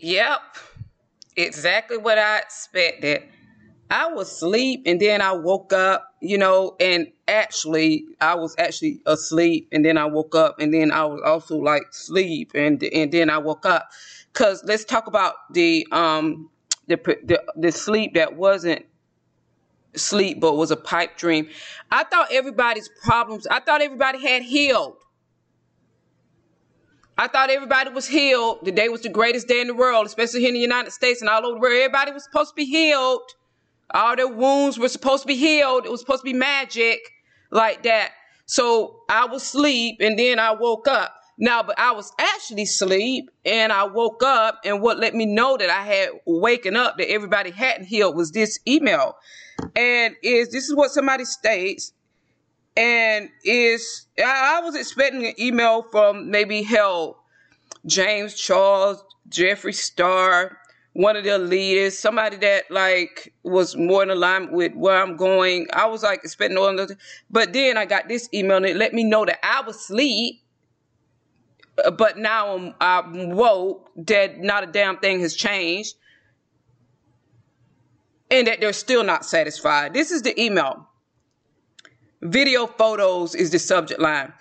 Yep, exactly what I expected. I was asleep and then I woke up, you know, and actually I was actually asleep and then I woke up and then I was also like sleep and and then I woke up. Cause let's talk about the um the the, the sleep that wasn't sleep but was a pipe dream. I thought everybody's problems, I thought everybody had healed. I thought everybody was healed. The day was the greatest day in the world, especially here in the United States and all over where. Everybody was supposed to be healed. All their wounds were supposed to be healed. It was supposed to be magic like that. So I was asleep and then I woke up. Now, but I was actually asleep and I woke up and what let me know that I had waken up that everybody hadn't healed was this email. And is this is what somebody states and is I, was expecting an email from maybe hell James Charles, Jeffree Star, one of the leaders, somebody that like was more in alignment with where I'm going. I was like expecting all of but then I got this email and it let me know that I was asleep. But now I'm, I'm woke, that not a damn thing has changed, and that they're still not satisfied. This is the email. Video photos is the subject line.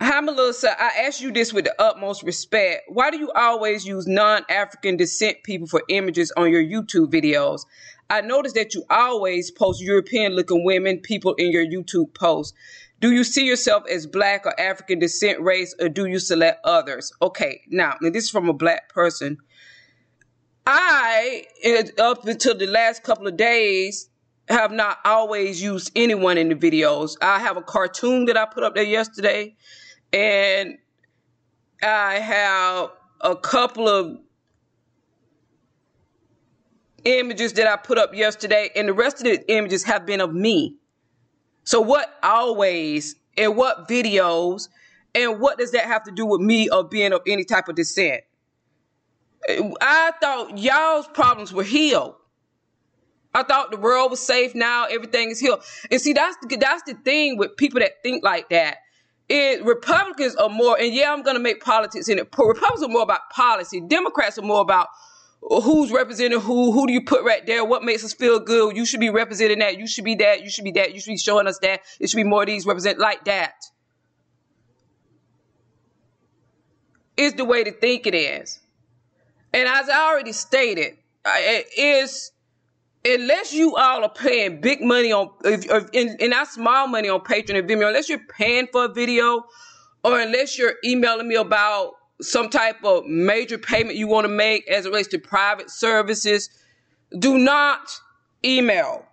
Hi, Melissa. I ask you this with the utmost respect. Why do you always use non African descent people for images on your YouTube videos? I notice that you always post European looking women, people in your YouTube posts. Do you see yourself as black or African descent race, or do you select others? Okay, now, and this is from a black person. I, up until the last couple of days, have not always used anyone in the videos. I have a cartoon that I put up there yesterday, and I have a couple of images that I put up yesterday, and the rest of the images have been of me. So, what always and what videos and what does that have to do with me or being of any type of descent? I thought y'all's problems were healed. I thought the world was safe now, everything is healed. And see, that's the, that's the thing with people that think like that. It, Republicans are more, and yeah, I'm going to make politics in it. Republicans are more about policy. Democrats are more about who's representing who, who do you put right there, what makes us feel good. You should be representing that. You should be that. You should be that. You should be showing us that. It should be more of these represent like that. Is the way to think it is. And as I already stated, it is unless you all are paying big money on, if, if, and, and not small money on Patreon and Vimeo, unless you're paying for a video, or unless you're emailing me about some type of major payment you want to make as it relates to private services, do not email.